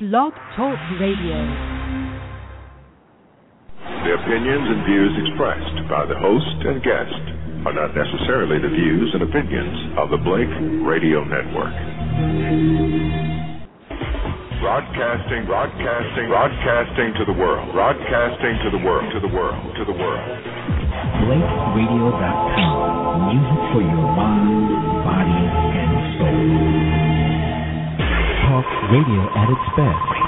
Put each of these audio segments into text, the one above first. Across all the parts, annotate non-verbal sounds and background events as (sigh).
Blog Talk Radio. The opinions and views expressed by the host and guest are not necessarily the views and opinions of the Blake Radio Network. Broadcasting, broadcasting, broadcasting to the world, broadcasting to the world, to the world, to the world. BlakeRadio.com. Music for your mind, body, and soul. Talk radio at its best.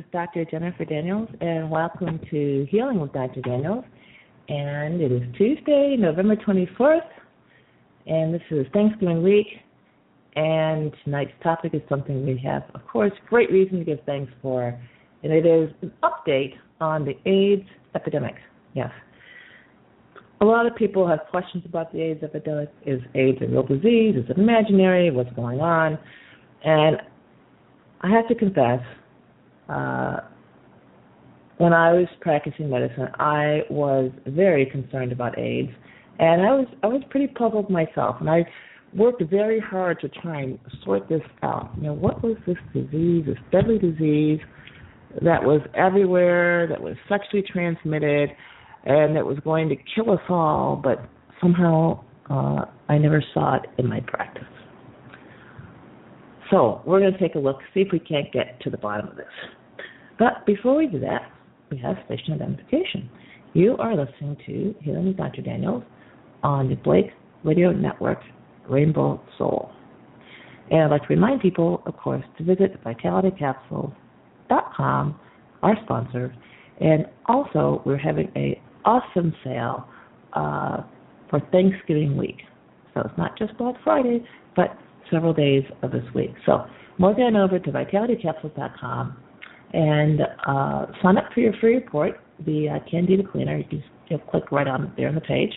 Is Dr. Jennifer Daniels, and welcome to Healing with Dr. Daniels. And it is Tuesday, November 24th, and this is Thanksgiving week. And tonight's topic is something we have, of course, great reason to give thanks for, and it is an update on the AIDS epidemic. Yes. A lot of people have questions about the AIDS epidemic. Is AIDS a real disease? Is it imaginary? What's going on? And I have to confess, uh, when I was practicing medicine, I was very concerned about AIDS, and I was I was pretty puzzled myself, and I worked very hard to try and sort this out. You know, what was this disease, this deadly disease that was everywhere, that was sexually transmitted, and that was going to kill us all, but somehow uh, I never saw it in my practice. So we're going to take a look, see if we can't get to the bottom of this. But before we do that, we have station identification. You are listening to Healing with Dr. Daniels on the Blake Radio Network, Rainbow Soul. And I'd like to remind people, of course, to visit vitalitycapsules.com, our sponsor. And also, we're having a awesome sale uh, for Thanksgiving week. So it's not just Black Friday, but several days of this week. So log on over to vitalitycapsules.com and uh, sign up for your free report, the uh, Candida Cleaner. You can you'll click right on there on the page.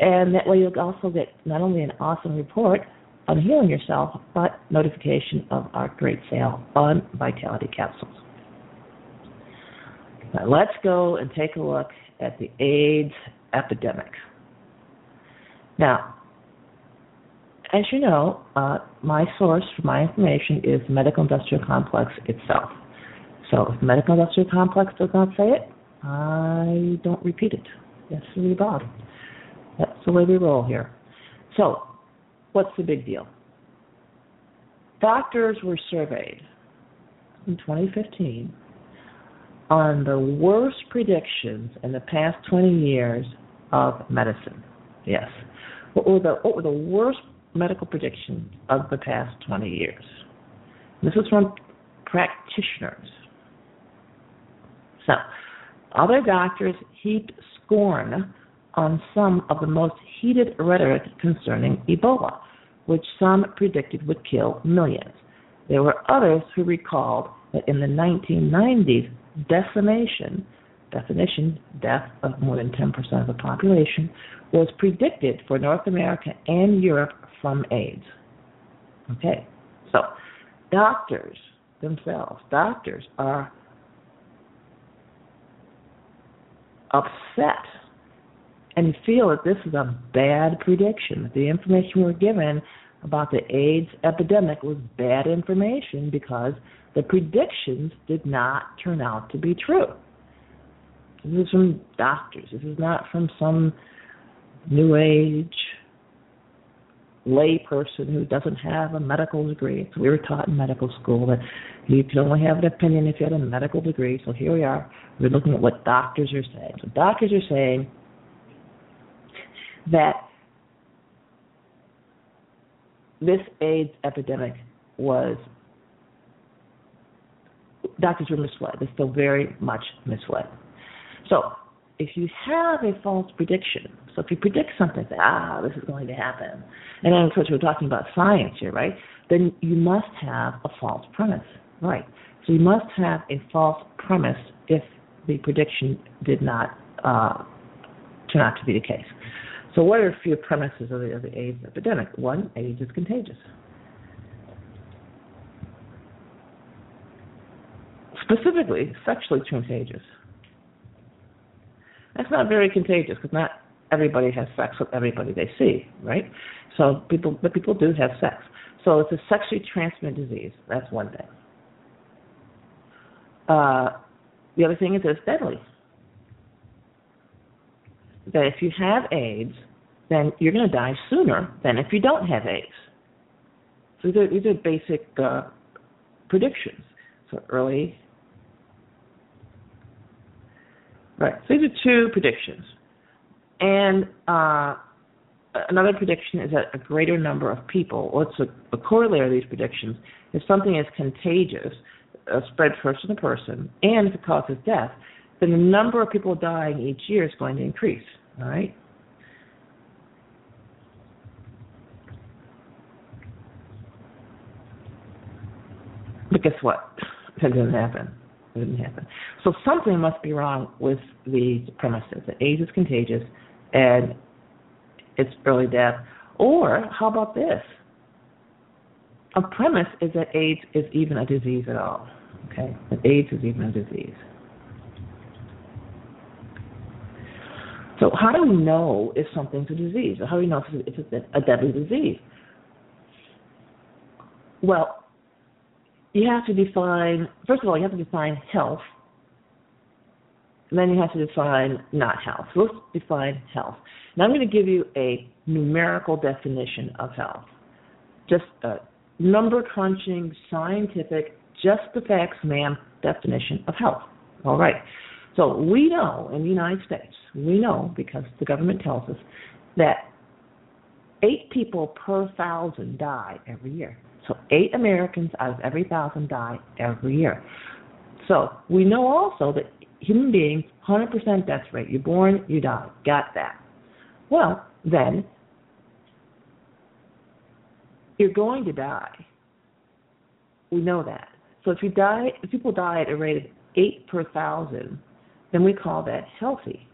And that way you'll also get not only an awesome report on healing yourself, but notification of our great sale on Vitality Capsules. Now let's go and take a look at the AIDS epidemic. Now, as you know, uh, my source for my information is the medical industrial complex itself. So if the medical industrial complex does not say it, I don't repeat it. Yes, we Bob. That's the way we roll here. So, what's the big deal? Doctors were surveyed in 2015 on the worst predictions in the past 20 years of medicine. Yes. What were the, what were the worst medical predictions of the past 20 years? This is from practitioners. So, other doctors heaped scorn on some of the most heated rhetoric concerning Ebola, which some predicted would kill millions. There were others who recalled that in the 1990s, decimation, definition, death of more than 10% of the population, was predicted for North America and Europe from AIDS. Okay, so doctors themselves, doctors are upset and feel that this is a bad prediction. that The information we're given about the AIDS epidemic was bad information because the predictions did not turn out to be true. This is from doctors. This is not from some new age lay person who doesn't have a medical degree. So we were taught in medical school that you can only have an opinion if you had a medical degree. So here we are. We're looking at what doctors are saying. So doctors are saying that this AIDS epidemic was doctors were misled. They're still very much misled. So if you have a false prediction, so if you predict something, say, ah, this is going to happen, and then of course we're talking about science here, right? Then you must have a false premise, right? So you must have a false premise if the prediction did not uh, turn out to be the case. So what are a few premises of the, of the AIDS epidemic? One, AIDS is contagious. Specifically, sexually contagious. That's not very contagious because not everybody has sex with everybody they see, right? So people, but people do have sex. So it's a sexually transmitted disease. That's one thing. Uh, the other thing is it's deadly. That if you have AIDS, then you're going to die sooner than if you don't have AIDS. So these are, these are basic uh, predictions. So early Right. So these are two predictions. And uh, another prediction is that a greater number of people, it's a, a corollary of these predictions, if something is contagious, uh, spread person to person, and if it causes death, then the number of people dying each year is going to increase. All right. But guess what? (laughs) That doesn't happen. Didn't happen. So something must be wrong with the premises that AIDS is contagious and it's early death. Or how about this? A premise is that AIDS is even a disease at all. Okay, that AIDS is even a disease. So how do we know if something's a disease? How do we know if it's a deadly disease? Well, you have to define first of all you have to define health then you have to define not health. So let's define health. Now i'm going to give you a numerical definition of health. Just a number crunching scientific just the facts ma'am definition of health. All right. So we know in the united states we know because the government tells us that eight people per thousand die every year so eight Americans out of every thousand die every year. So we know also that human beings, 100% death rate. You're born, you die. Got that. Well, then you're going to die. We know that. So if you die, if people die at a rate of eight per thousand, then we call that healthy.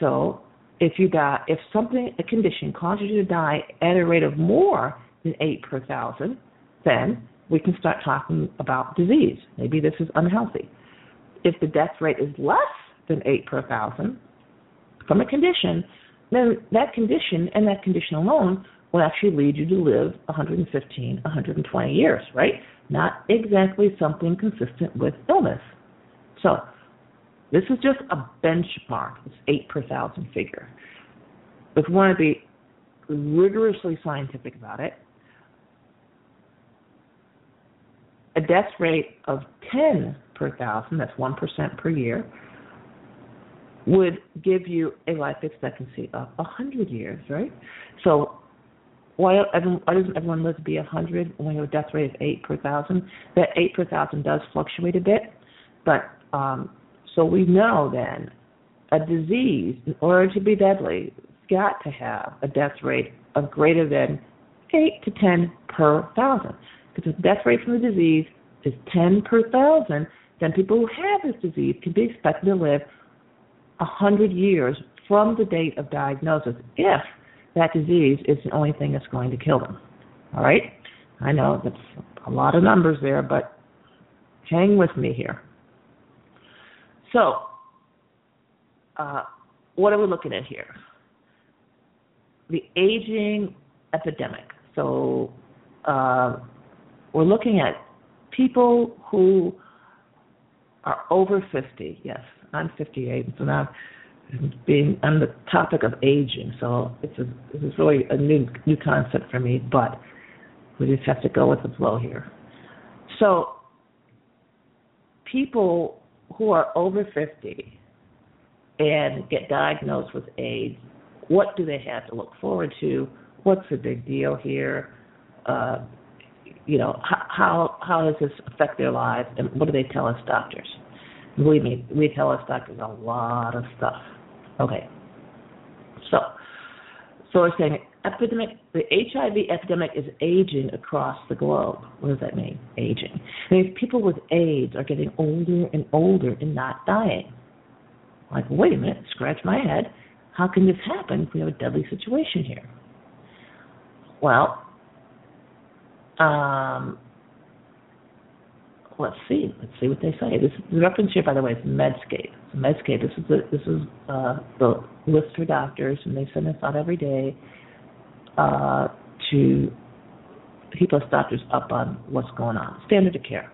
So if you die, if something, a condition causes you to die at a rate of more than eight per thousand, then we can start talking about disease. Maybe this is unhealthy. If the death rate is less than 8 per thousand from a condition, then that condition and that condition alone will actually lead you to live 115, 120 years, right? Not exactly something consistent with illness. So, this is just a benchmark, this 8 per thousand figure. If we want to be rigorously scientific about it, a death rate of 10 per thousand, that's 1% per year, would give you a life expectancy of 100 years, right? So why, why doesn't everyone live to be 100 when you have a death rate of 8 per thousand? That 8 per thousand does fluctuate a bit, but um, so we know then a disease, in order to be deadly, has got to have a death rate of greater than 8 to 10 per thousand. Because the death rate from the disease is 10 per thousand, then people who have this disease can be expected to live 100 years from the date of diagnosis if that disease is the only thing that's going to kill them. All right? I know that's a lot of numbers there, but hang with me here. So, uh, what are we looking at here? The aging epidemic. So, uh, we're looking at people who are over 50. Yes, I'm 58, so now being on the topic of aging. So it's a, this is really a new new concept for me, but we just have to go with the flow here. So people who are over 50 and get diagnosed with AIDS, what do they have to look forward to? What's the big deal here? Uh, you know, how how does this affect their lives, and what do they tell us doctors? Believe me, we tell us doctors a lot of stuff. Okay, so so we're saying epidemic, the HIV epidemic is aging across the globe. What does that mean? Aging. It means people with AIDS are getting older and older and not dying. Like, wait a minute, scratch my head. How can this happen if we have a deadly situation here? Well, um, let's see. Let's see what they say. This the reference here, by the way, is Medscape. So Medscape. This is the this is uh, the list for doctors, and they send this out every day uh, to keep us doctors up on what's going on. Standard of care.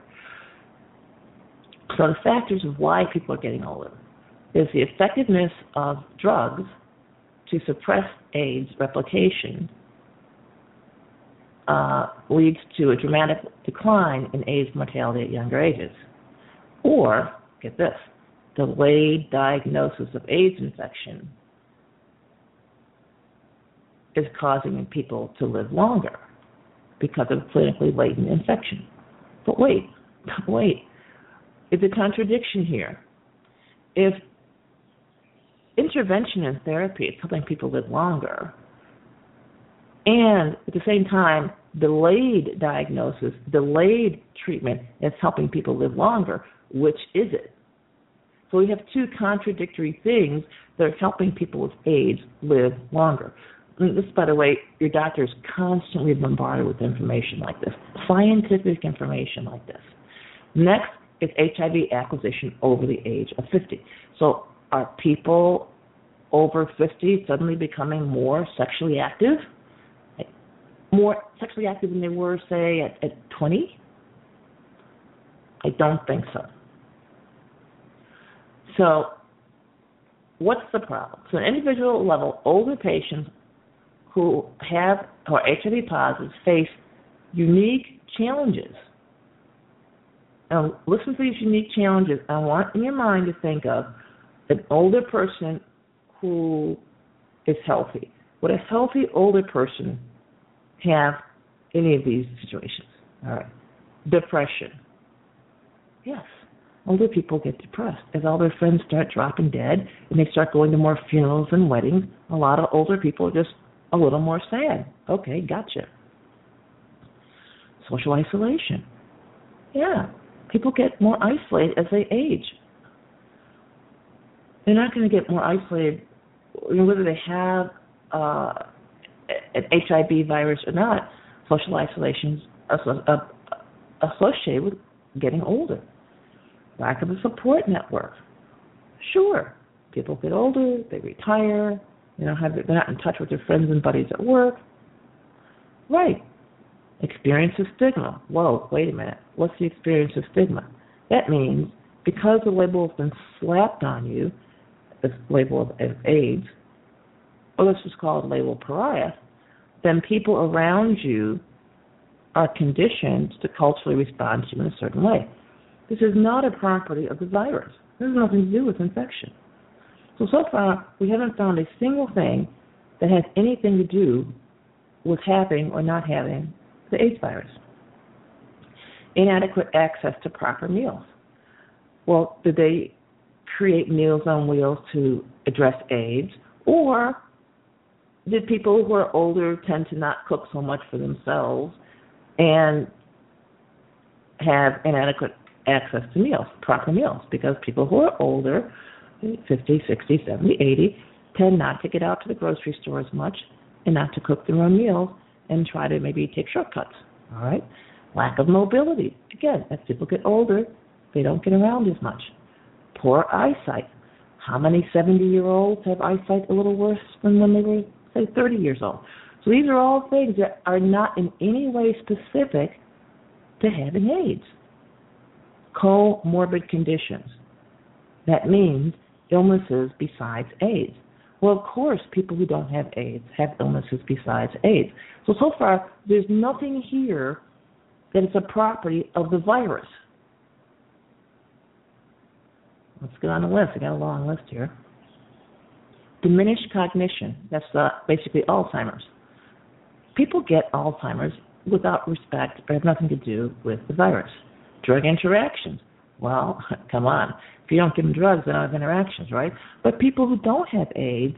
So the factors of why people are getting older is the effectiveness of drugs to suppress AIDS replication uh, leads to a dramatic decline in AIDS mortality at younger ages. Or, get this, delayed diagnosis of AIDS infection is causing people to live longer because of clinically latent infection. But wait, (laughs) wait, it's a contradiction here. If intervention and therapy is helping people live longer, and at the same time, delayed diagnosis, delayed treatment is helping people live longer. Which is it? So we have two contradictory things that are helping people with AIDS live longer. And this, by the way, your doctor is constantly bombarded with information like this, scientific information like this. Next is HIV acquisition over the age of 50. So are people over 50 suddenly becoming more sexually active? More sexually active than they were, say, at, at 20? I don't think so. So, what's the problem? So, an individual level, older patients who have or HIV positive face unique challenges. Now, listen to these unique challenges. I want in your mind to think of an older person who is healthy. Would a healthy older person have any of these situations. All right. Depression. Yes. Older people get depressed. As all their friends start dropping dead and they start going to more funerals and weddings, a lot of older people are just a little more sad. Okay, gotcha. Social isolation. Yeah. People get more isolated as they age. They're not going to get more isolated whether they have uh, an HIV virus or not, social isolation is uh, associated with getting older. Lack of a support network. Sure, people get older, they retire, they don't have they're not in touch with their friends and buddies at work. Right. Experience of stigma. Whoa, wait a minute. What's the experience of stigma? That means because the label has been slapped on you, the label of AIDS, or let's just call it label pariah, then people around you are conditioned to culturally respond to you in a certain way. This is not a property of the virus. This has nothing to do with infection. So, so far, we haven't found a single thing that has anything to do with having or not having the AIDS virus. Inadequate access to proper meals. Well, did they create Meals on Wheels to address AIDS, or did people who are older tend to not cook so much for themselves and have inadequate access to meals, proper meals, because people who are older, 50, 60, 70, 80, tend not to get out to the grocery store as much and not to cook their own meals and try to maybe take shortcuts. All right? Lack of mobility. Again, as people get older, they don't get around as much. Poor eyesight. How many 70 year olds have eyesight a little worse than when they were say 30 years old. So these are all things that are not in any way specific to having AIDS. Comorbid conditions. That means illnesses besides AIDS? Well, of course, people who don't have AIDS have illnesses besides AIDS. So, so far, there's nothing here that is a property of the virus. Let's get on the list. I got a long list here. Diminished cognition. That's basically Alzheimer's. People get Alzheimer's without respect or have nothing to do with the virus. Drug interactions. Well, (laughs) come on. If you don't give them drugs, they don't have interactions, right? But people who don't have AIDS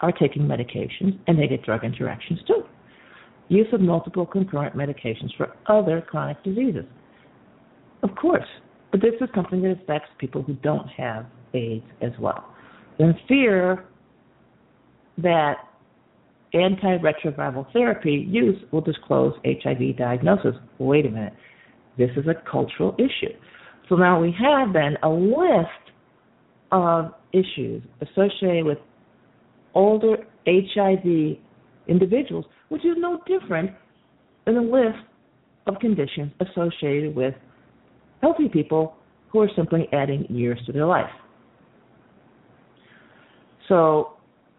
are taking medications and they get drug interactions too. Use of multiple concurrent medications for other chronic diseases. Of course, but this is something that affects people who don't have AIDS as well. Then fear that antiretroviral therapy use will disclose HIV diagnosis. Wait a minute. This is a cultural issue. So now we have then a list of issues associated with older HIV individuals, which is no different than a list of conditions associated with healthy people who are simply adding years to their life. So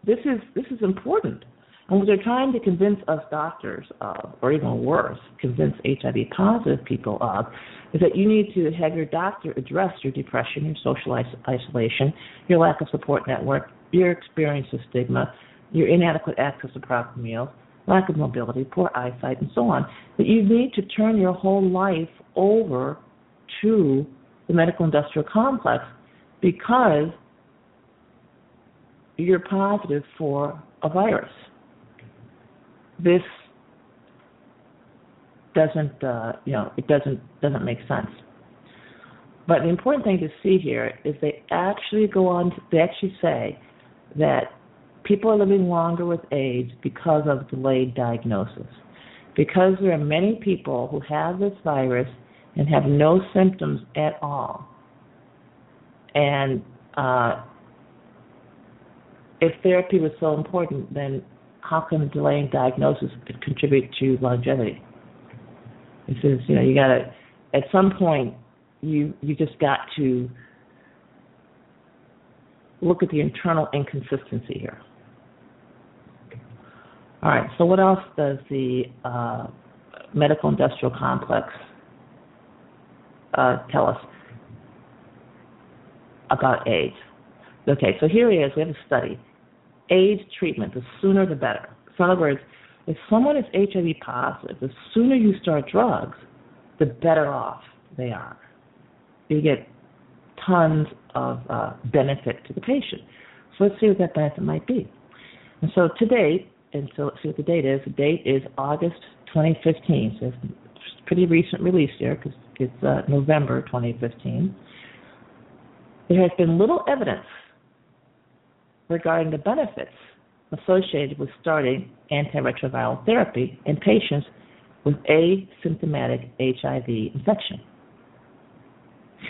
this is this is important. And what they're trying to convince us doctors of, or even worse, convince HIV positive people of, is that you need to have your doctor address your depression, your social isolation, your lack of support network, your experience of stigma, your inadequate access to proper meals, lack of mobility, poor eyesight, and so on. That you need to turn your whole life over to the medical industrial complex because you're positive for a virus. This doesn't, uh, you know, it doesn't doesn't make sense. But the important thing to see here is they actually go on. To, they actually say that people are living longer with AIDS because of delayed diagnosis. Because there are many people who have this virus and have no symptoms at all. And uh, if therapy was so important, then how can delaying diagnosis contribute to longevity? It says, you know, you got to, at some point, you you just got to look at the internal inconsistency here. All right, so what else does the uh, medical industrial complex uh, tell us about AIDS? Okay, so here it is. We have a study. AIDS treatment, the sooner the better. So in other words, if someone is HIV positive, the sooner you start drugs, the better off they are. You get tons of uh, benefit to the patient. So let's see what that benefit might be. And so to date, and so let's see what the date is. The date is August 2015, so it's pretty recent release here because it's uh, November 2015. There has been little evidence regarding the benefits associated with starting antiretroviral therapy in patients with asymptomatic HIV infection. (laughs)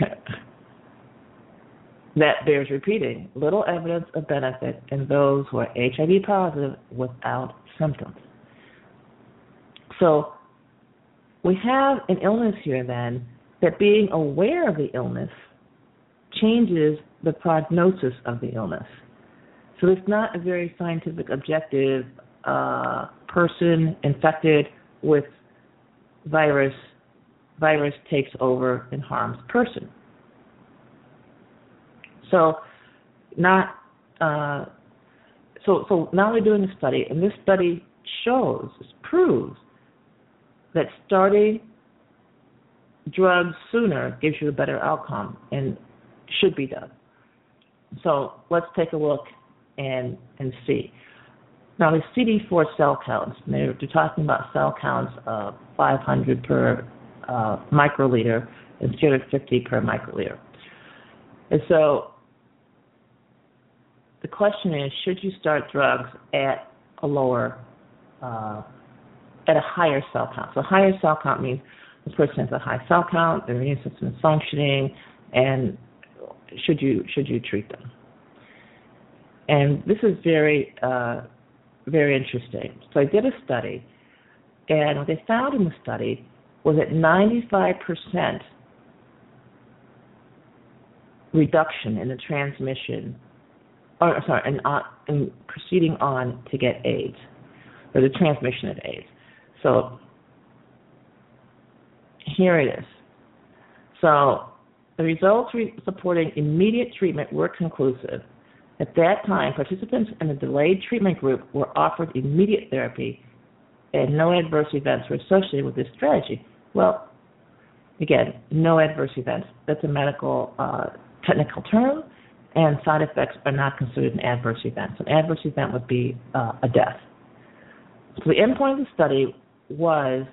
that bears repeating. Little evidence of benefit in those who are HIV positive without symptoms. So we have an illness here then that being aware of the illness changes the prognosis of the illness. So it's not a very scientific, objective uh, person infected with virus. Virus takes over and harms person. So, not uh, so. So now we're doing a study, and this study shows, proves that starting drugs sooner gives you a better outcome, and should be done. So let's take a look and and see. Now the CD4 cell counts, they're, they're talking about cell counts of 500 per uh, microliter and 250 per microliter. And so the question is, should you start drugs at a lower, uh, at a higher cell count? So higher cell count means the person has a high cell count, their immune system is functioning, and should you should you treat them? And this is very, uh, very interesting. So I did a study, and what they found in the study was that 95% reduction in the transmission, or sorry, in, uh, in proceeding on to get AIDS, or the transmission of AIDS. So here it is. So the results re- supporting immediate treatment were conclusive. At that time, participants in the delayed treatment group were offered immediate therapy, and no adverse events were associated with this strategy. Well, again, no adverse events. That's a medical uh, technical term, and side effects are not considered an adverse event. So an adverse event would be uh, a death. So the endpoint of the study was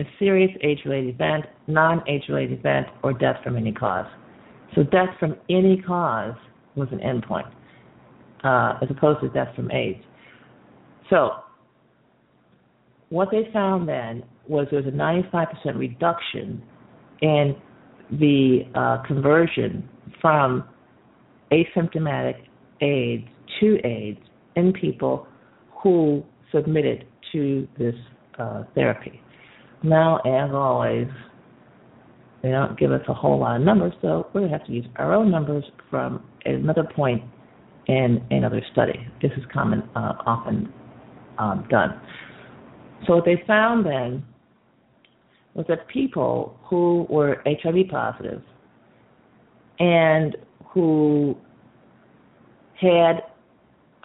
a serious AIDS-related event, non-AIDS-related event, or death from any cause. So death from any cause was an endpoint, uh, as opposed to death from AIDS. So what they found then was there was a 95% reduction in the uh, conversion from asymptomatic AIDS to AIDS in people who submitted to this uh, therapy. Now, as always, they don't give us a whole lot of numbers, so we're going to have to use our own numbers from another point in another study. This is common, uh, often um, done. So what they found then was that people who were HIV positive and who had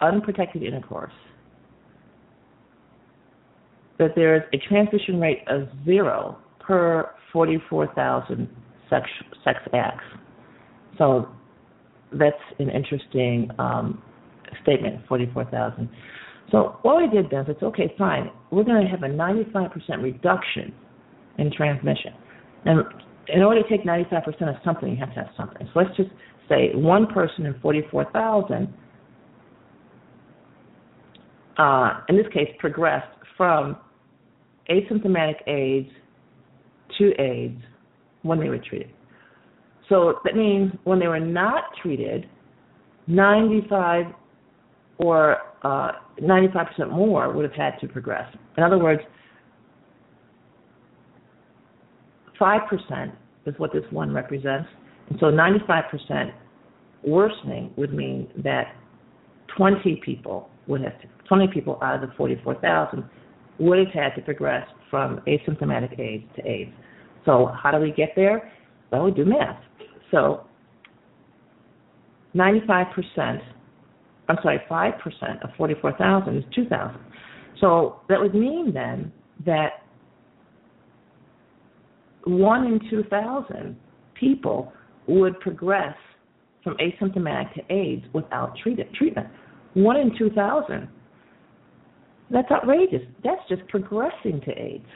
unprotected intercourse that there's a transmission rate of zero per 44,000 sex, sex acts. So that's an interesting um, statement, 44,000. So what we did then is, okay, fine. We're going to have a 95% reduction in transmission. And in order to take 95% of something, you have to have something. So let's just say one person in 44,000, uh, in this case, progressed from asymptomatic AIDS to AIDS when they were treated. So that means when they were not treated, 95 or uh, 95% more would have had to progress. In other words, 5% is what this one represents. And so 95% worsening would mean that 20 people would have to, 20 people out of the 44,000 would have had to progress from asymptomatic AIDS to AIDS. So how do we get there? Well, we do math. So 95%, I'm sorry, 5% of 44,000 is 2,000. So that would mean then that one in 2,000 people would progress from asymptomatic to AIDS without treatment. One in 2,000 that's outrageous. That's just progressing to AIDS.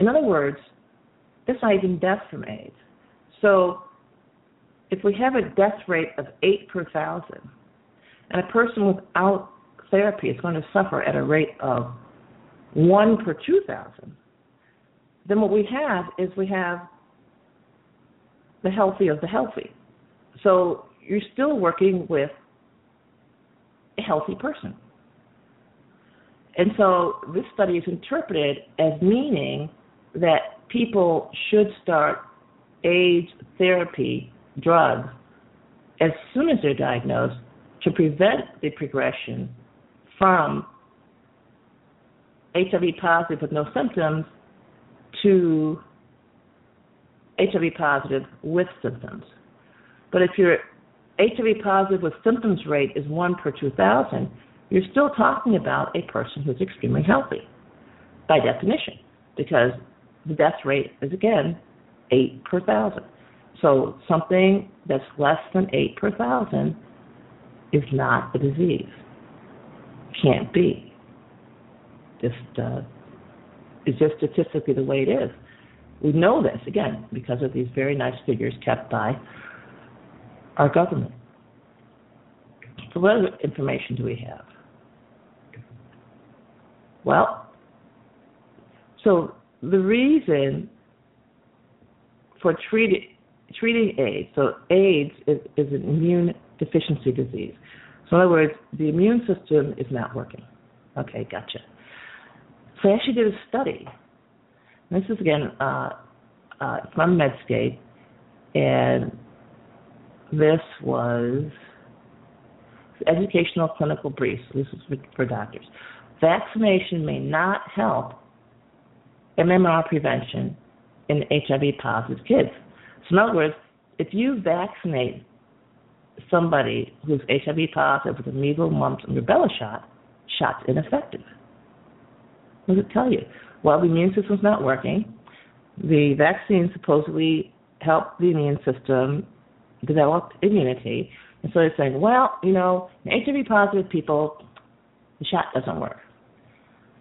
In other words, that's not even death from AIDS. So if we have a death rate of 8 per thousand, and a person without therapy is going to suffer at a rate of 1 per 2,000, then what we have is we have the healthy of the healthy. So you're still working with a healthy person. And so this study is interpreted as meaning that people should start AIDS therapy drugs as soon as they're diagnosed to prevent the progression from HIV positive with no symptoms to HIV positive with symptoms. But if your HIV positive with symptoms rate is 1 per 2,000, you're still talking about a person who's extremely healthy by definition, because the death rate is again eight per thousand. So something that's less than eight per thousand is not a disease. Can't be. Just uh, it's just statistically the way it is. We know this again because of these very nice figures kept by our government. So what other information do we have? Well, so the reason for treating treating AIDS, so AIDS is, is an immune deficiency disease. So in other words, the immune system is not working. Okay, gotcha. So I actually did a study. This is again uh, uh, from Medscape, and this was educational clinical briefs. This is for, for doctors. Vaccination may not help MMR prevention in HIV positive kids. So, in other words, if you vaccinate somebody who's HIV positive with a measles, mumps, and rubella shot, shot's ineffective. What does it tell you? Well, the immune system's not working. The vaccine supposedly helped the immune system develop immunity. And so they're saying, well, you know, in HIV positive people, the shot doesn't work.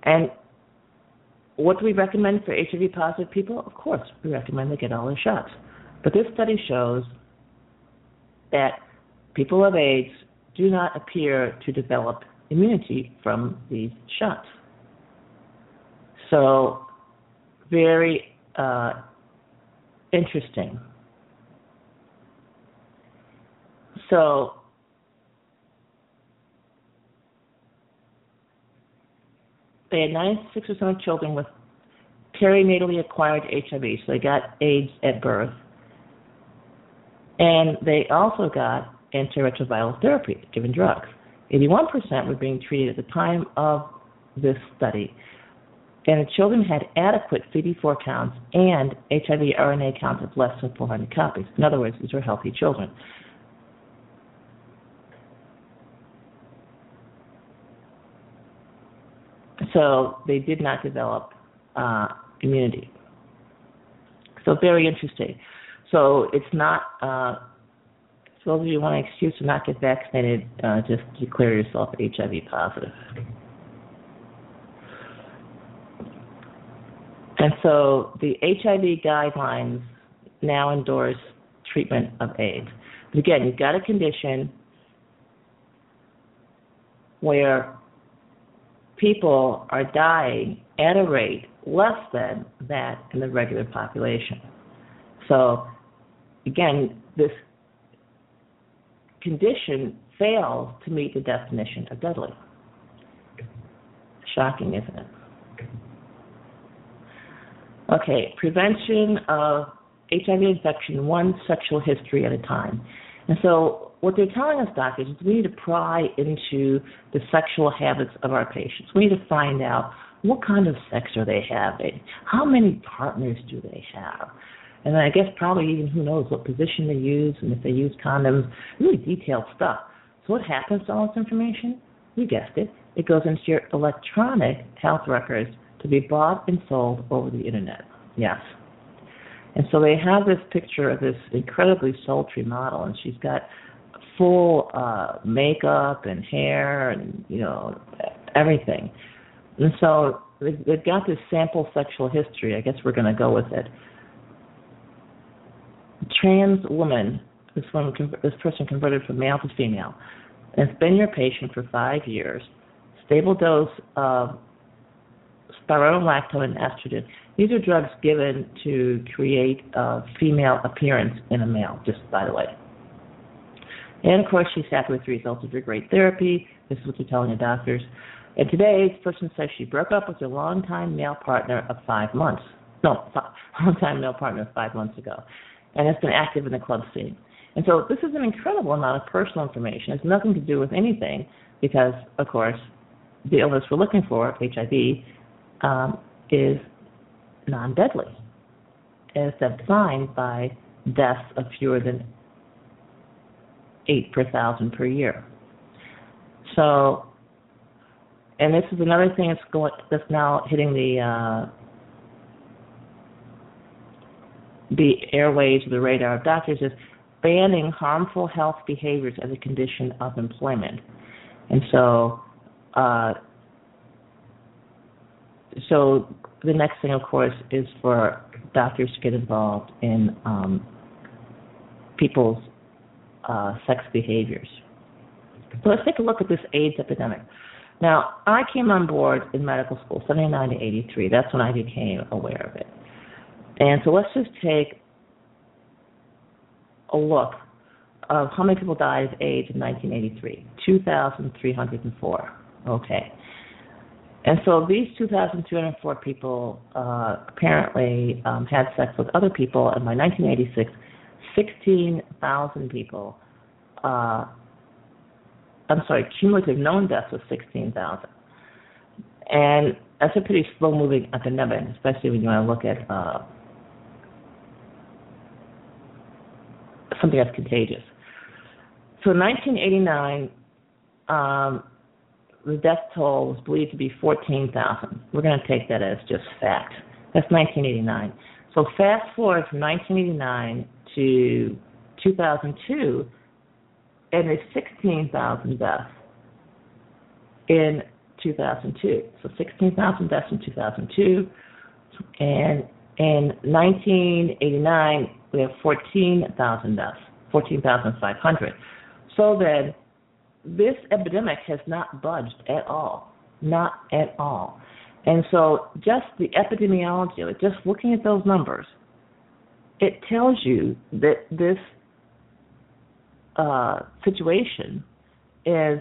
And what do we recommend for HIV positive people? Of course, we recommend they get all their shots. But this study shows that people of AIDS do not appear to develop immunity from these shots. So, very uh, interesting. So, they had 96% of children with perinatally acquired HIV, so they got AIDS at birth. And they also got antiretroviral therapy, given drugs. 81% were being treated at the time of this study. And the children had adequate CD4 counts and HIV RNA counts of less than 400 copies. In other words, these were healthy children. So they did not develop uh, immunity. So very interesting. So it's not. Uh, so of you want an excuse to not get vaccinated, uh, just declare yourself HIV positive. And so the HIV guidelines now endorse treatment of AIDS. But again, you've got a condition where people are dying at a rate less than that in the regular population. So, again, this condition fails to meet the definition of deadly. Shocking, isn't it? Okay, prevention of HIV infection, one sexual history at a time. And so, what they're telling us, doctors, is we need to pry into the sexual habits of our patients. We need to find out what kind of sex are they having, how many partners do they have, and I guess probably even who knows what position they use and if they use condoms, really detailed stuff. So what happens to all this information? You guessed it. It goes into your electronic health records to be bought and sold over the internet. Yes. And so they have this picture of this incredibly sultry model, and she's got full uh, makeup and hair and you know everything. And so they've got this sample sexual history. I guess we're going to go with it. Trans woman, this woman, this person converted from male to female, and has been your patient for five years. Stable dose of spironolactone and estrogen. These are drugs given to create a female appearance in a male, just by the way. And of course, she's happy with the results of her great therapy. This is what you're telling the doctors. And today, this person says she broke up with her longtime male partner of five months. No, (laughs) longtime male partner of five months ago, and has been active in the club scene. And so this is an incredible amount of personal information. It has nothing to do with anything because, of course, the illness we're looking for, HIV, um, is non-deadly, And it's defined by deaths of fewer than eight per thousand per year. So, and this is another thing that's going that's now hitting the uh, the airways or the radar of doctors is banning harmful health behaviors as a condition of employment. And so, uh, so the next thing, of course, is for doctors to get involved in um, people's uh, sex behaviors. So let's take a look at this AIDS epidemic. Now, I came on board in medical school, 79 to 83. That's when I became aware of it. And so let's just take a look of how many people died of AIDS in 1983. 2,304. Okay. And so these 2,204 people uh, apparently um, had sex with other people, and by 1986, 16,000 people uh, I'm sorry, cumulative known deaths was 16,000. And that's a pretty slow moving epidemic, especially when you want to look at uh, something that's contagious. So in 1989, um, the death toll was believed to be 14,000. We're going to take that as just fact. That's 1989. So fast forward from 1989 to 2002, and there's 16,000 deaths in 2002. So 16,000 deaths in 2002, and in 1989 we have 14,000 deaths, 14,500. So then this epidemic has not budged at all, not at all. And so just the epidemiology, just looking at those numbers, it tells you that this uh, situation is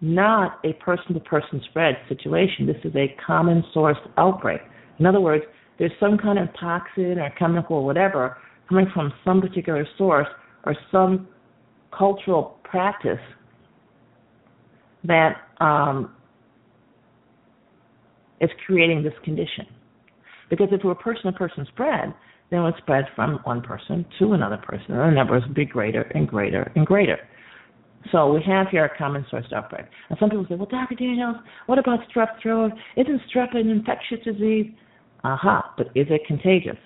not a person to person spread situation. This is a common source outbreak. In other words, there's some kind of toxin or chemical or whatever coming from some particular source or some cultural practice that um, is creating this condition. Because if it were person to person spread, then it would spread from one person to another person, and the numbers would be greater and greater and greater. So we have here a common source outbreak. And some people say, well, Dr. Daniels, what about strep throat? Isn't strep an infectious disease? Aha, but is it contagious?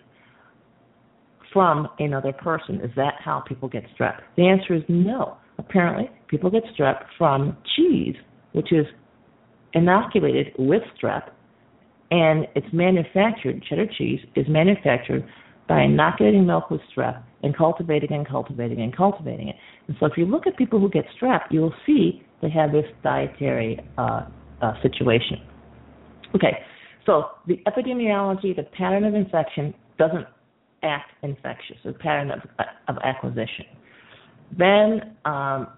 From another person. Is that how people get strep? The answer is no. Apparently, people get strep from cheese, which is inoculated with strep, and it's manufactured, cheddar cheese is manufactured by inoculating milk with strep and cultivating and cultivating and cultivating it. And so if you look at people who get strep, you'll see they have this dietary uh, uh, situation. Okay, so the epidemiology, the pattern of infection doesn't act infectious, the pattern of, of acquisition. Then um,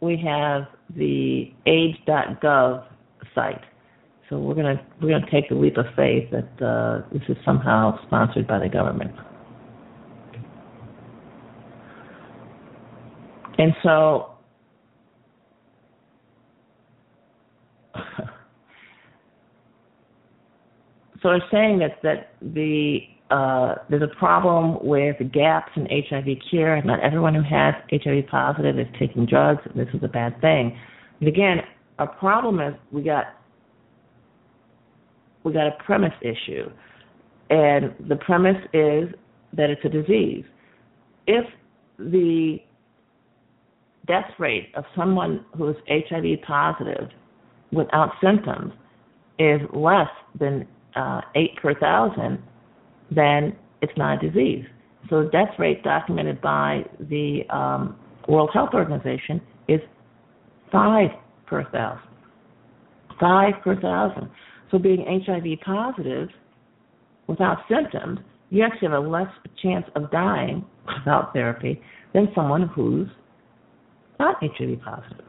we have the AIDS.gov site. So we're gonna we're gonna take the leap of faith that uh, this is somehow sponsored by the government. And so (laughs) so they're saying that that the uh, there's a problem with gaps in HIV cure. Not everyone who has HIV positive is taking drugs. And this is a bad thing. And again, our problem is we got we got a premise issue, and the premise is that it's a disease. If the death rate of someone who is HIV positive without symptoms is less than uh, eight per thousand, then it's not a disease. So the death rate documented by the um, World Health Organization is five per thousand. Five per thousand. So being HIV positive without symptoms, you actually have a less chance of dying without therapy than someone who's not HIV positive.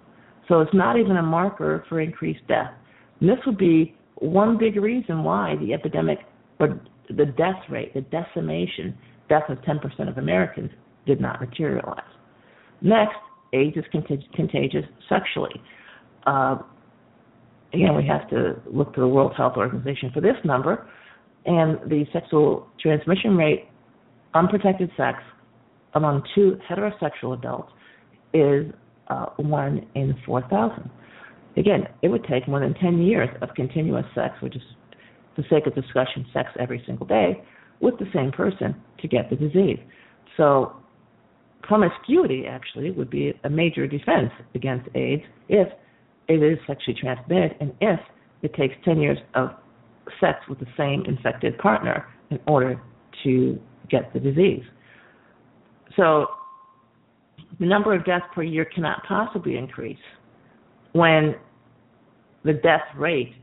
So it's not even a marker for increased death. And this would be one big reason why the epidemic or the death rate, the decimation, death of 10% of Americans did not materialize. Next, AIDS is contagious sexually. Uh, again, we have to look to the World Health Organization for this number, and the sexual transmission rate, unprotected sex among two heterosexual adults, is uh, one in 4,000. Again, it would take more than 10 years of continuous sex, which is, for the sake of discussion, sex every single day, with the same person to get the disease. So, promiscuity actually would be a major defense against AIDS if it is sexually transmitted and if it takes 10 years of sex with the same infected partner in order to get the disease. So the number of deaths per year cannot possibly increase when the death rate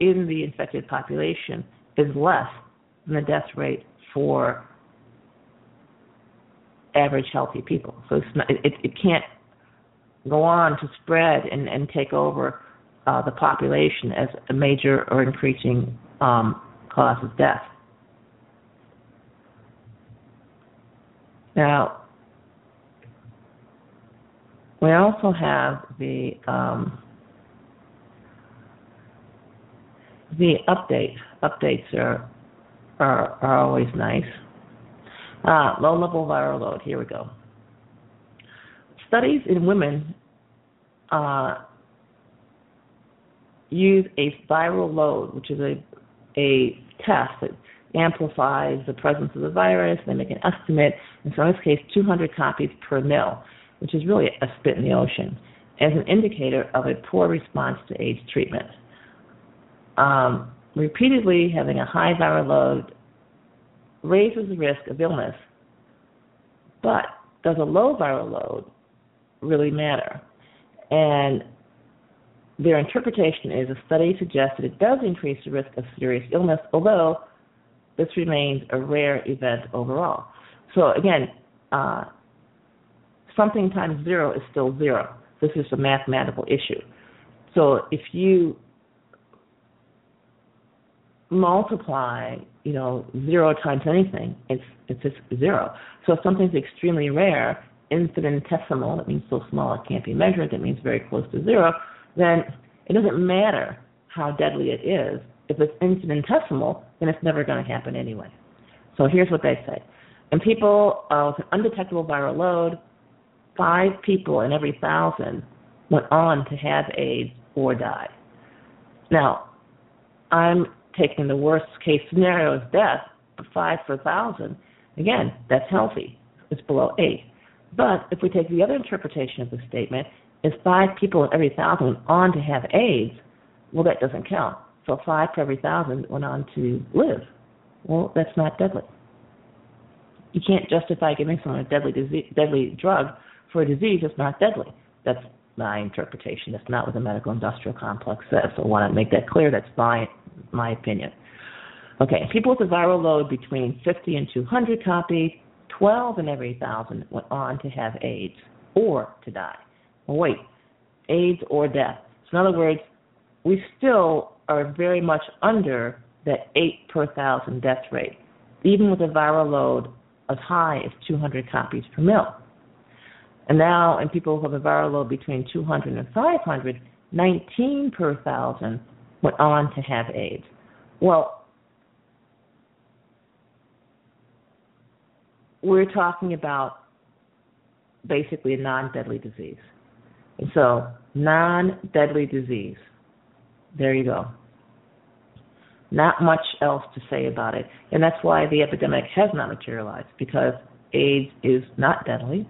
in the infected population is less than the death rate for average healthy people. So not, it, it can't go on to spread and, and take over uh, the population as a major or increasing um, cause of death. Now, we also have the um, the update. Updates are are, are always nice. Uh, low level viral load. Here we go. Studies in women uh, use a viral load, which is a a test that amplifies the presence of the virus. They make an estimate, and so in this case, 200 copies per mil, which is really a spit in the ocean, as an indicator of a poor response to AIDS treatment. Um, repeatedly having a high viral load raises the risk of illness, but does a low viral load really matter? And their interpretation is a study suggests that it does increase the risk of serious illness, although this remains a rare event overall. So again, uh, something times zero is still zero. This is a mathematical issue. So if you multiply, you know, zero times anything, it's it's just zero. So if something's extremely rare, infinitesimal, that means so small it can't be measured, that means very close to zero, then it doesn't matter how deadly it is. If it's infinitesimal, then it's never going to happen anyway. So here's what they say. In people uh, with an undetectable viral load, five people in every thousand went on to have AIDS or die. Now, I'm taking the worst case scenario as death, five per thousand. Again, that's healthy. It's below eight. But if we take the other interpretation of the statement, is five people in every thousand on to have AIDS, well, that doesn't count. So five per every thousand went on to live. Well, that's not deadly. You can't justify giving someone a deadly disease, deadly drug for a disease that's not deadly. That's my interpretation. That's not what the medical industrial complex says. So I want to make that clear. That's my my opinion. Okay, people with a viral load between 50 and 200 copies, 12 in every thousand went on to have AIDS or to die. Wait, AIDS or death. So in other words, we still are very much under that 8 per thousand death rate, even with a viral load as high as 200 copies per mil. And now, in people who have a viral load between 200 and 500, 19 per thousand went on to have AIDS. Well, we're talking about basically a non deadly disease. And so, non deadly disease. There you go. Not much else to say about it. And that's why the epidemic has not materialized, because AIDS is not deadly,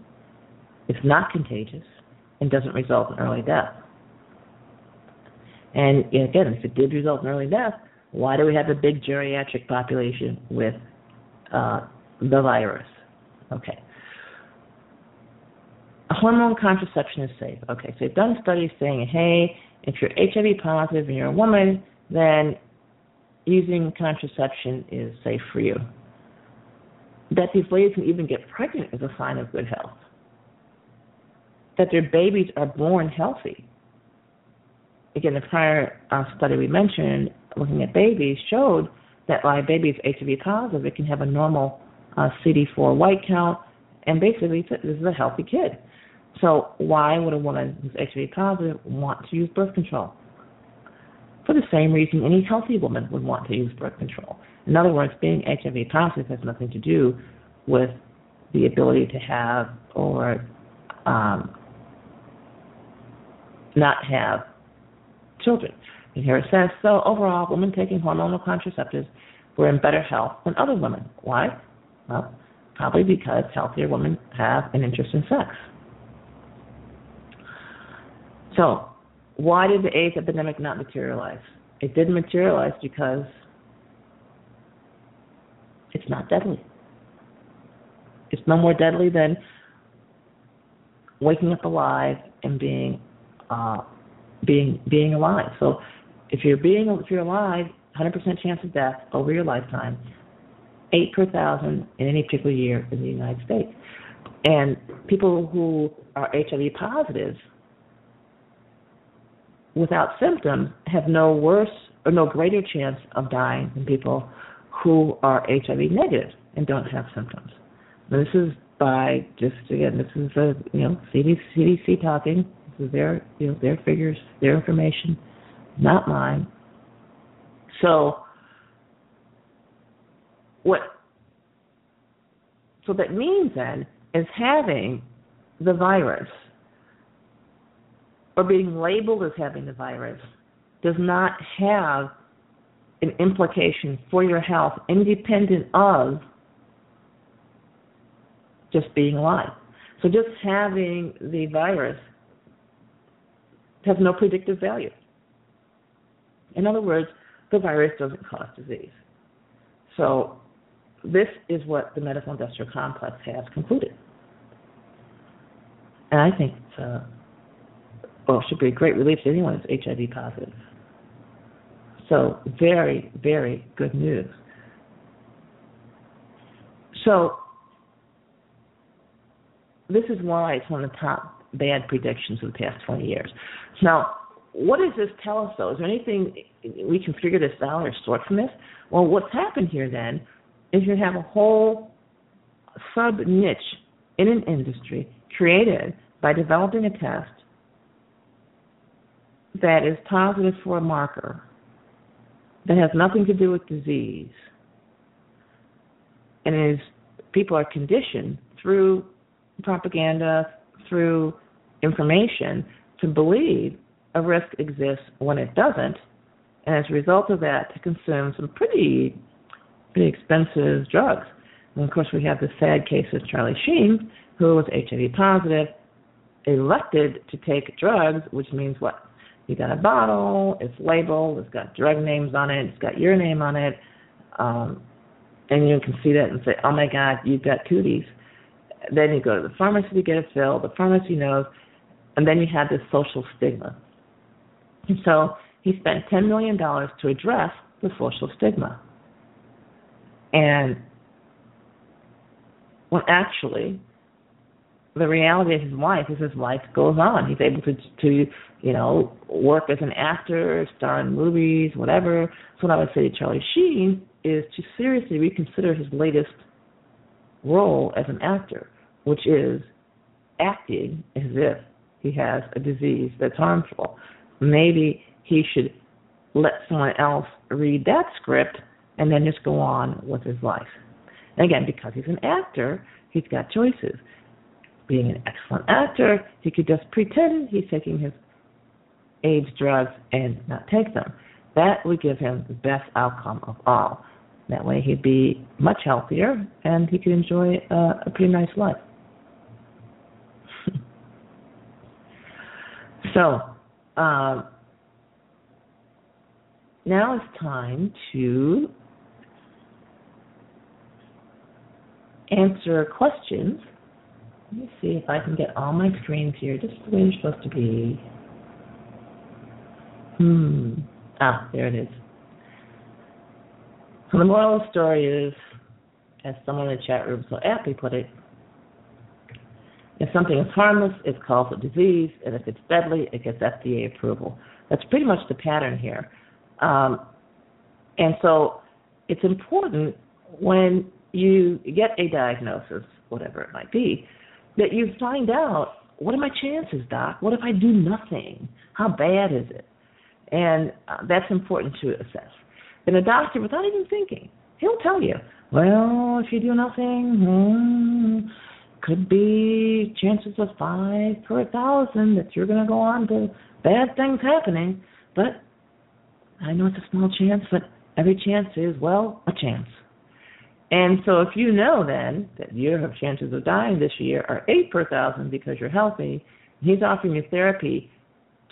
it's not contagious, and doesn't result in early death. And again, if it did result in early death, why do we have a big geriatric population with uh, the virus? Okay. Hormone contraception is safe. Okay, so they've done studies saying, hey, if you're HIV positive and you're a woman, then using contraception is safe for you. That these ladies can even get pregnant is a sign of good health. That their babies are born healthy. Again, the prior uh, study we mentioned, looking at babies, showed that baby is HIV positive, it can have a normal uh, CD4 white count, and basically this is a healthy kid. So why would a woman who's HIV positive want to use birth control? For the same reason any healthy woman would want to use birth control. In other words, being HIV positive has nothing to do with the ability to have or um, not have children. And here it says, so overall, women taking hormonal contraceptives were in better health than other women. Why? Well, probably because healthier women have an interest in sex. So, why did the AIDS epidemic not materialize? It didn't materialize because it's not deadly. It's no more deadly than waking up alive and being uh, being being alive. So if you're being if you're alive, 100% chance of death over your lifetime, eight per thousand in any particular year in the United States. And people who are HIV positive without symptoms have no worse or no greater chance of dying than people who are HIV negative and don't have symptoms. Now, this is by just again, this is a you know CDC, CDC talking. This is their you know their figures, their information, not mine. So what? So that means then is having the virus or being labeled as having the virus does not have an implication for your health independent of just being alive. So just having the virus has no predictive value. In other words, the virus doesn't cause disease. So this is what the medical industrial complex has concluded. And I think it's, uh, well, it should be a great relief to anyone who's HIV positive. So very, very good news. So this is why it's one of the top bad predictions of the past 20 years. Now, what does this tell us, though? Is there anything we can figure this out or sort from this? Well, what's happened here then is you have a whole sub niche in an industry created by developing a test that is positive for a marker that has nothing to do with disease and is people are conditioned through propaganda, through information to believe a risk exists when it doesn't, and as a result of that, to consume some pretty pretty expensive drugs. And of course, we have the sad case of Charlie Sheen, who was HIV positive, elected to take drugs, which means what? You got a bottle, it's labeled, it's got drug names on it, it's got your name on it, um, and you can see that and say, "Oh my God, you've got cooties." Then you go to the pharmacy to get it filled. The pharmacy knows, and then you have this social stigma. And so he spent ten million dollars to address the social stigma. And well, actually, the reality of his life is his life goes on. He's able to to you know work as an actor, star in movies, whatever. So what I would say to Charlie Sheen is to seriously reconsider his latest role as an actor, which is acting as if he has a disease that's harmful. Maybe he should let someone else read that script and then just go on with his life. And again, because he's an actor, he's got choices. Being an excellent actor, he could just pretend he's taking his AIDS drugs and not take them. That would give him the best outcome of all. That way, he'd be much healthier and he could enjoy uh, a pretty nice life. (laughs) so, um, now it's time to answer questions. Let me see if I can get all my screens here just the way they're supposed to be. Hmm. Ah, there it is. So the moral of the story is, as someone in the chat room so aptly put it, if something is harmless, it's called a disease, and if it's deadly, it gets FDA approval. That's pretty much the pattern here. Um, and so it's important when you get a diagnosis, whatever it might be, that you find out what are my chances, doc? What if I do nothing? How bad is it? And uh, that's important to assess. And a doctor, without even thinking, he'll tell you, well, if you do nothing, hmm, could be chances of five per thousand that you're going to go on to bad things happening. But I know it's a small chance, but every chance is, well, a chance. And so if you know then that your chances of dying this year are eight per thousand because you're healthy, he's offering you therapy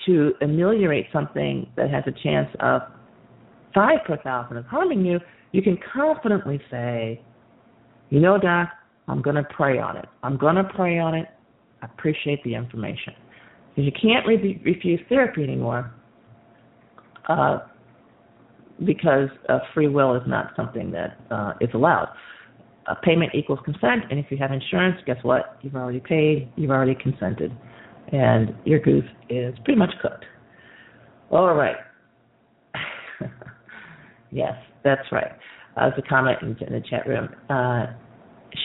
to ameliorate something that has a chance of five per thousand of harming you, you can confidently say, you know, doc, I'm going to pray on it. I'm going to pray on it. I appreciate the information. Because you can't re- refuse therapy anymore uh, because uh, free will is not something that uh, is allowed. Uh, payment equals consent, and if you have insurance, guess what? You've already paid, you've already consented, and your goose is pretty much cooked. All right. (laughs) Yes, that's right. Uh, a comment in, in the chat room. Uh,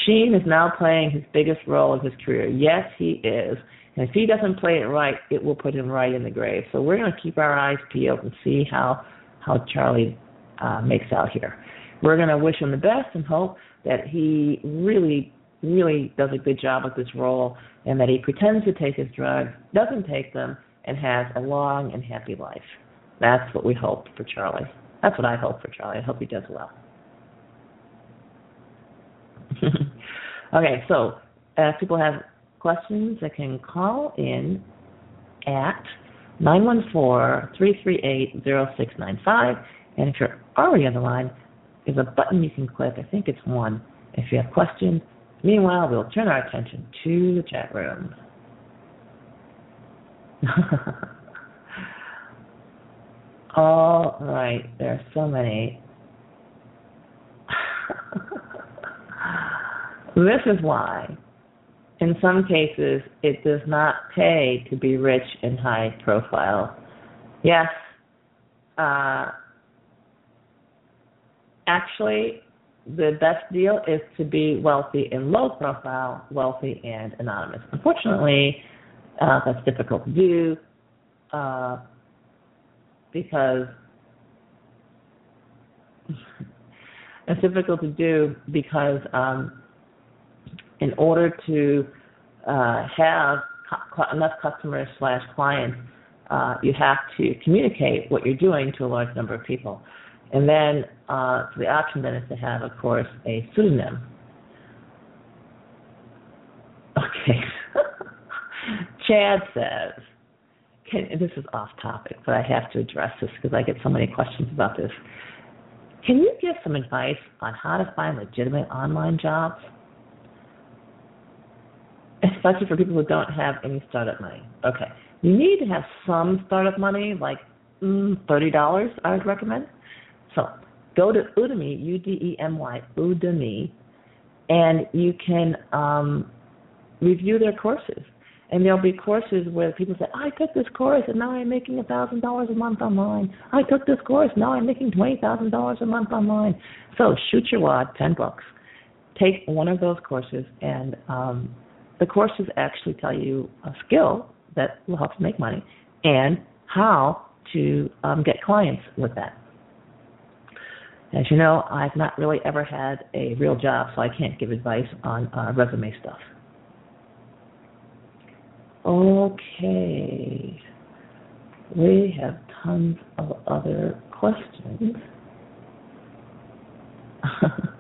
Sheen is now playing his biggest role of his career. Yes, he is. And if he doesn't play it right, it will put him right in the grave. So we're going to keep our eyes peeled and see how how Charlie uh, makes out here. We're going to wish him the best and hope that he really, really does a good job with this role and that he pretends to take his drugs, doesn't take them, and has a long and happy life. That's what we hope for Charlie. That's what I hope for Charlie. I hope he does well. (laughs) okay, so uh, people have questions, they can call in at 914-338-0695. And if you're already on the line, there's a button you can click. I think it's one. If you have questions. Meanwhile, we'll turn our attention to the chat room. (laughs) All right, there are so many. (laughs) this is why, in some cases, it does not pay to be rich and high profile. Yes, uh, actually, the best deal is to be wealthy and low profile, wealthy and anonymous. Unfortunately, uh, that's difficult to do uh, because (laughs) it's difficult to do because um, in order to uh, have cu- enough customers slash clients, uh, you have to communicate what you're doing to a large number of people. And then uh, the option then is to have, of course, a pseudonym. Okay. (laughs) Chad says, can, this is off topic, but I have to address this because I get so many questions about this. Can you give some advice on how to find legitimate online jobs? Especially for people who don't have any startup money. Okay. You need to have some startup money, like mm, $30, I would recommend. So go to Udemy, U D E M Y, Udemy, and you can um, review their courses. And there'll be courses where people say, I took this course and now I'm making a thousand dollars a month online. I took this course, and now I'm making twenty thousand dollars a month online. So shoot your wad, ten bucks. Take one of those courses and um, the courses actually tell you a skill that will help you make money and how to um, get clients with that. As you know, I've not really ever had a real job, so I can't give advice on uh, resume stuff. Okay. We have tons of other questions. (laughs)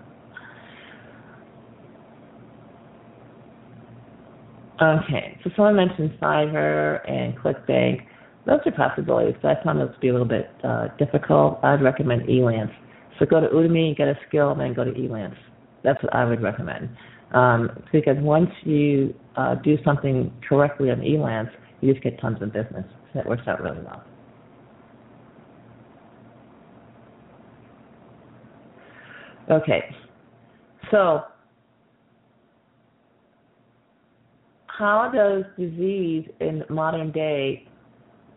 okay, so someone mentioned Fiverr and ClickBank. Those are possibilities, but I found those to be a little bit uh, difficult. I'd recommend Elance. So go to Udemy, get a skill, and then go to Elance. That's what I would recommend. Um, because once you uh, do something correctly on Elance, you just get tons of business. So that works out really well. Okay, so how does disease in modern day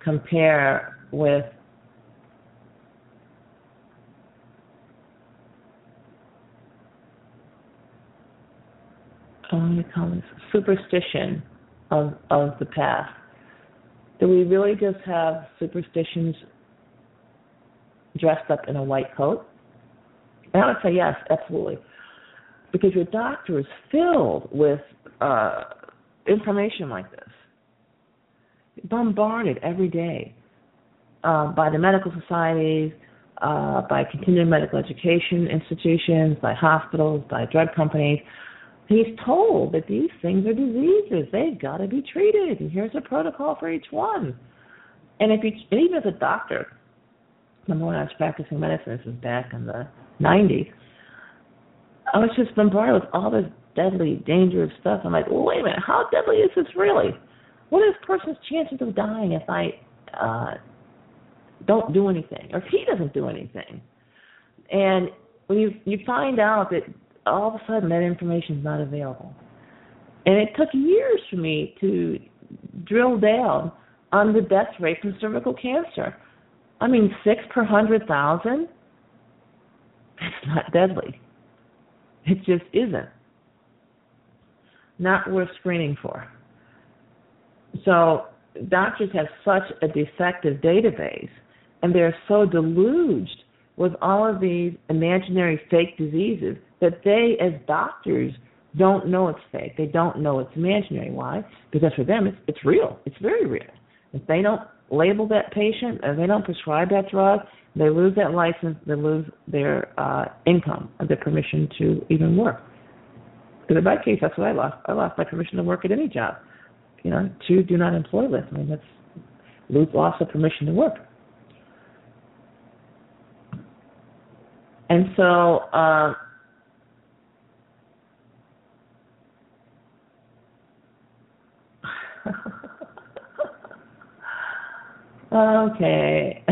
compare with this superstition of of the past. Do we really just have superstitions dressed up in a white coat? And I would say yes, absolutely, because your doctor is filled with uh, information like this, bombarded every day uh, by the medical societies, uh, by continuing medical education institutions, by hospitals, by drug companies He's told that these things are diseases. They've got to be treated, and here's a protocol for each one. And if you, and even as a doctor, remember when I was practicing medicine, this was back in the 90s, I was just bombarded with all this deadly, dangerous stuff. I'm like, well, wait a minute, how deadly is this really? What is a person's chances of dying if I uh, don't do anything, or if he doesn't do anything? And when you you find out that all of a sudden that information is not available. And it took years for me to drill down on the death rate from cervical cancer. I mean, six per hundred thousand. That's not deadly. It just isn't. Not worth screening for. So doctors have such a defective database and they're so deluged with all of these imaginary fake diseases that they, as doctors, don't know it's fake. They don't know it's imaginary. Why? Because for them, it's it's real. It's very real. If they don't label that patient, or they don't prescribe that drug, they lose that license. They lose their uh, income, and their permission to even work. Because in my case, that's what I lost. I lost my permission to work at any job. You know, two do not employ list. I mean, that's lose loss of permission to work. And so, uh, (laughs) okay. (laughs)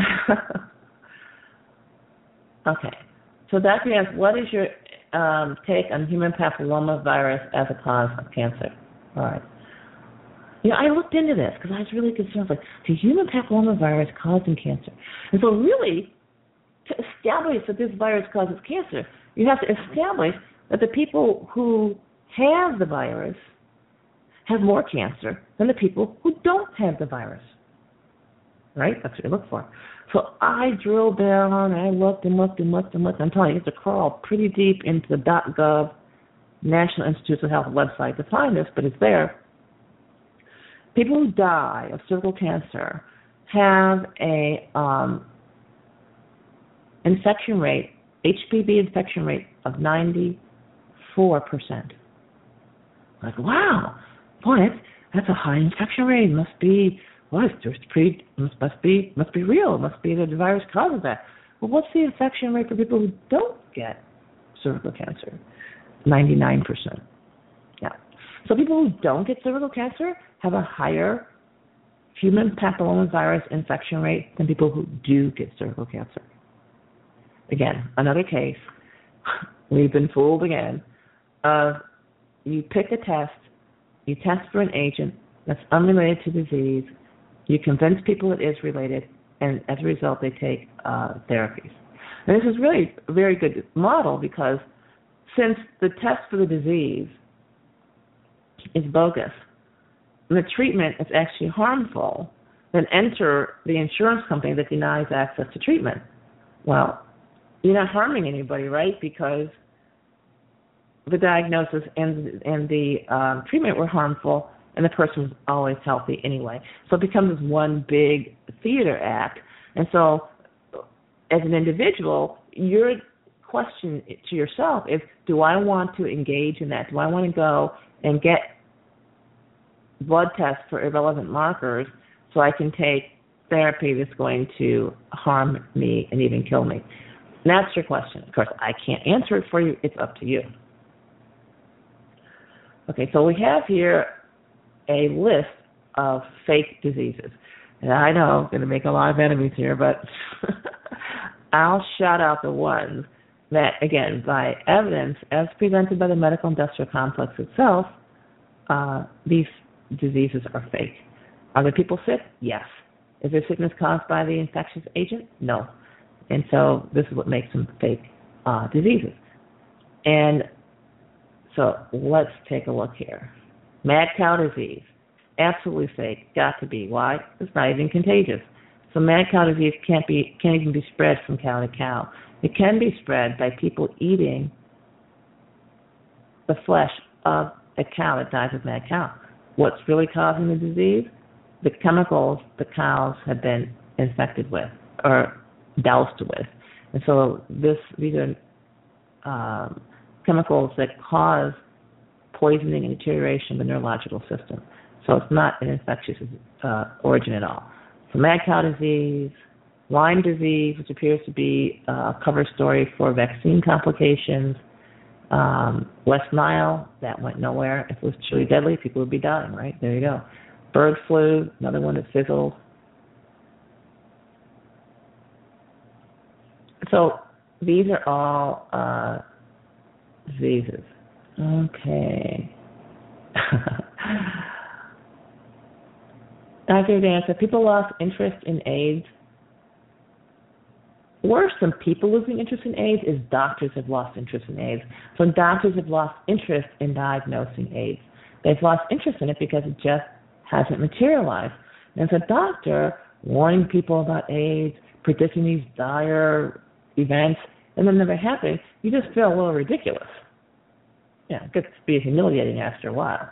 okay. So asks, what is your um, take on human papillomavirus as a cause of cancer? All right. Know, I looked into this because I was really concerned. Like, the human papillomavirus causing cancer? And so, really, to establish that this virus causes cancer, you have to establish that the people who have the virus have more cancer than the people who don't have the virus. Right? That's what you look for. So I drilled down, I looked and looked and looked and looked. I'm telling you, you have to crawl pretty deep into the .gov National Institutes of Health website to find this, but it's there. People who die of cervical cancer have a um, infection rate, HPV infection rate of 94%. Like, wow, boy, that's, that's a high infection rate. Must be It's pretty must, must be must be real. It must be the virus causes that. Well, what's the infection rate for people who don't get cervical cancer? Ninety nine percent. Yeah. So people who don't get cervical cancer have a higher human papillomavirus infection rate than people who do get cervical cancer. Again, another case. (laughs) We've been fooled again. Of you pick a test, you test for an agent that's unrelated to disease, you convince people it is related, and as a result, they take uh, therapies. And this is really a very good model because since the test for the disease is bogus, and the treatment is actually harmful, then enter the insurance company that denies access to treatment. Well, you're not harming anybody, right? Because the diagnosis and and the um, treatment were harmful, and the person was always healthy anyway. So it becomes this one big theater act. And so, as an individual, your question to yourself is Do I want to engage in that? Do I want to go and get blood tests for irrelevant markers so I can take therapy that's going to harm me and even kill me? And that's your question. Of course, I can't answer it for you, it's up to you. Okay, so we have here a list of fake diseases. And I know I'm going to make a lot of enemies here, but (laughs) I'll shout out the ones that, again, by evidence as presented by the medical industrial complex itself, uh, these diseases are fake. Are the people sick? Yes. Is their sickness caused by the infectious agent? No. And so this is what makes them fake uh, diseases. And so let's take a look here. Mad cow disease, absolutely fake, got to be. Why? It's not even contagious. So mad cow disease can't be can't even be spread from cow to cow. It can be spread by people eating the flesh of a cow that dies of mad cow. What's really causing the disease? The chemicals the cows have been infected with or doused with. And so this these are um, chemicals that cause poisoning and deterioration of the neurological system. So it's not an infectious uh, origin at all. So mad cow disease, Lyme disease, which appears to be a cover story for vaccine complications, um, West Nile, that went nowhere. If it was truly deadly, people would be dying, right? There you go. Bird flu, another one that fizzled. So these are all uh, diseases. Okay. Dr. Dan said people lost interest in AIDS. Worse than people losing interest in AIDS is doctors have lost interest in AIDS. So doctors have lost interest in diagnosing AIDS. they've lost interest in it because it just hasn't materialized. And as a doctor, warning people about AIDS, predicting these dire events, and then never happen, you just feel a little ridiculous. Yeah, it gets to be humiliating after a while.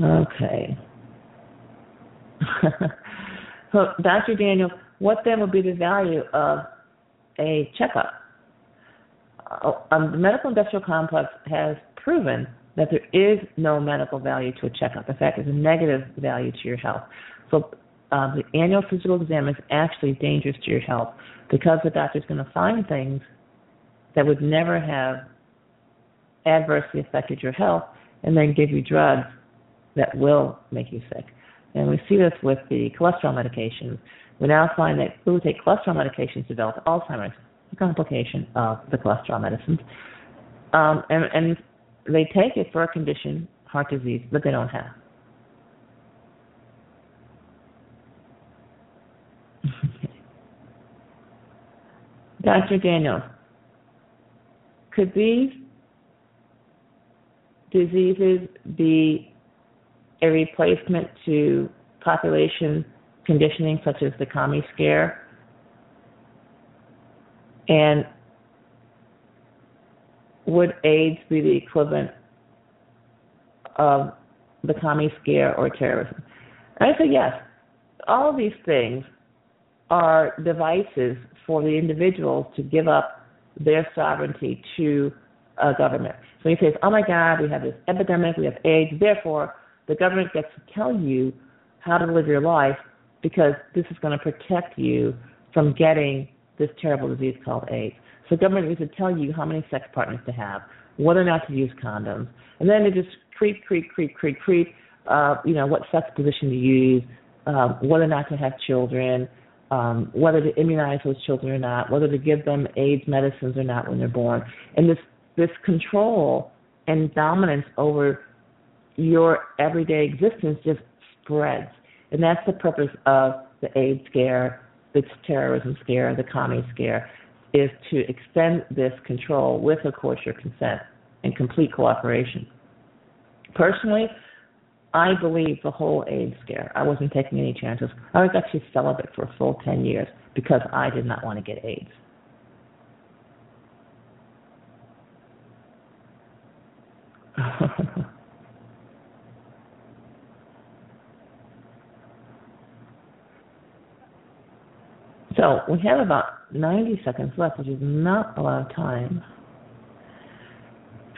Okay. (laughs) so, Dr. Daniel, what then would be the value of a checkup? Uh, um, the medical industrial complex has proven that there is no medical value to a checkup. In fact, it's a negative value to your health. So, um, the annual physical exam is actually dangerous to your health because the doctor is going to find things that would never have adversely affected your health and then give you drugs that will make you sick. And we see this with the cholesterol medications. We now find that people who take cholesterol medications develop Alzheimer's, a complication of the cholesterol medicines. Um, and, and they take it for a condition, heart disease, that they don't have. Dr. Daniels, could these diseases be a replacement to population conditioning such as the commie scare? And would AIDS be the equivalent of the commie scare or terrorism? And I say yes. All these things are devices for the individuals to give up their sovereignty to a government. So he says, oh my God, we have this epidemic, we have AIDS, therefore the government gets to tell you how to live your life because this is going to protect you from getting this terrible disease called AIDS. So government needs to tell you how many sex partners to have, whether or not to use condoms, and then they just creep, creep, creep, creep, creep. Uh, you know what sex position to use, um, whether or not to have children, um, whether to immunize those children or not, whether to give them AIDS medicines or not when they're born, and this this control and dominance over your everyday existence just spreads. And that's the purpose of the AIDS scare, the terrorism scare, the commie scare, is to extend this control with, of course, your consent and complete cooperation. Personally, I believe the whole AIDS scare. I wasn't taking any chances. I was actually celibate for a full 10 years because I did not want to get AIDS. (laughs) So we have about 90 seconds left, which is not a lot of time.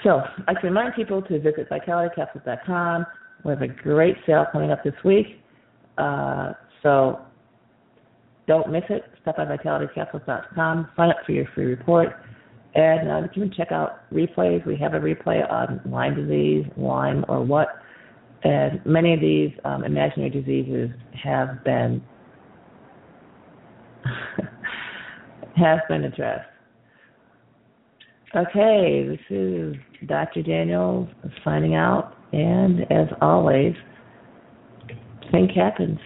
So I can remind people to visit vitalitycapsules.com. We have a great sale coming up this week. Uh, so don't miss it. Stop by vitalitycapsules.com. Sign up for your free report. And uh, you can check out replays. We have a replay on Lyme disease, Lyme, or what. And many of these um, imaginary diseases have been (laughs) has been addressed. Okay, this is Dr. Daniels signing out, and as always, think happens.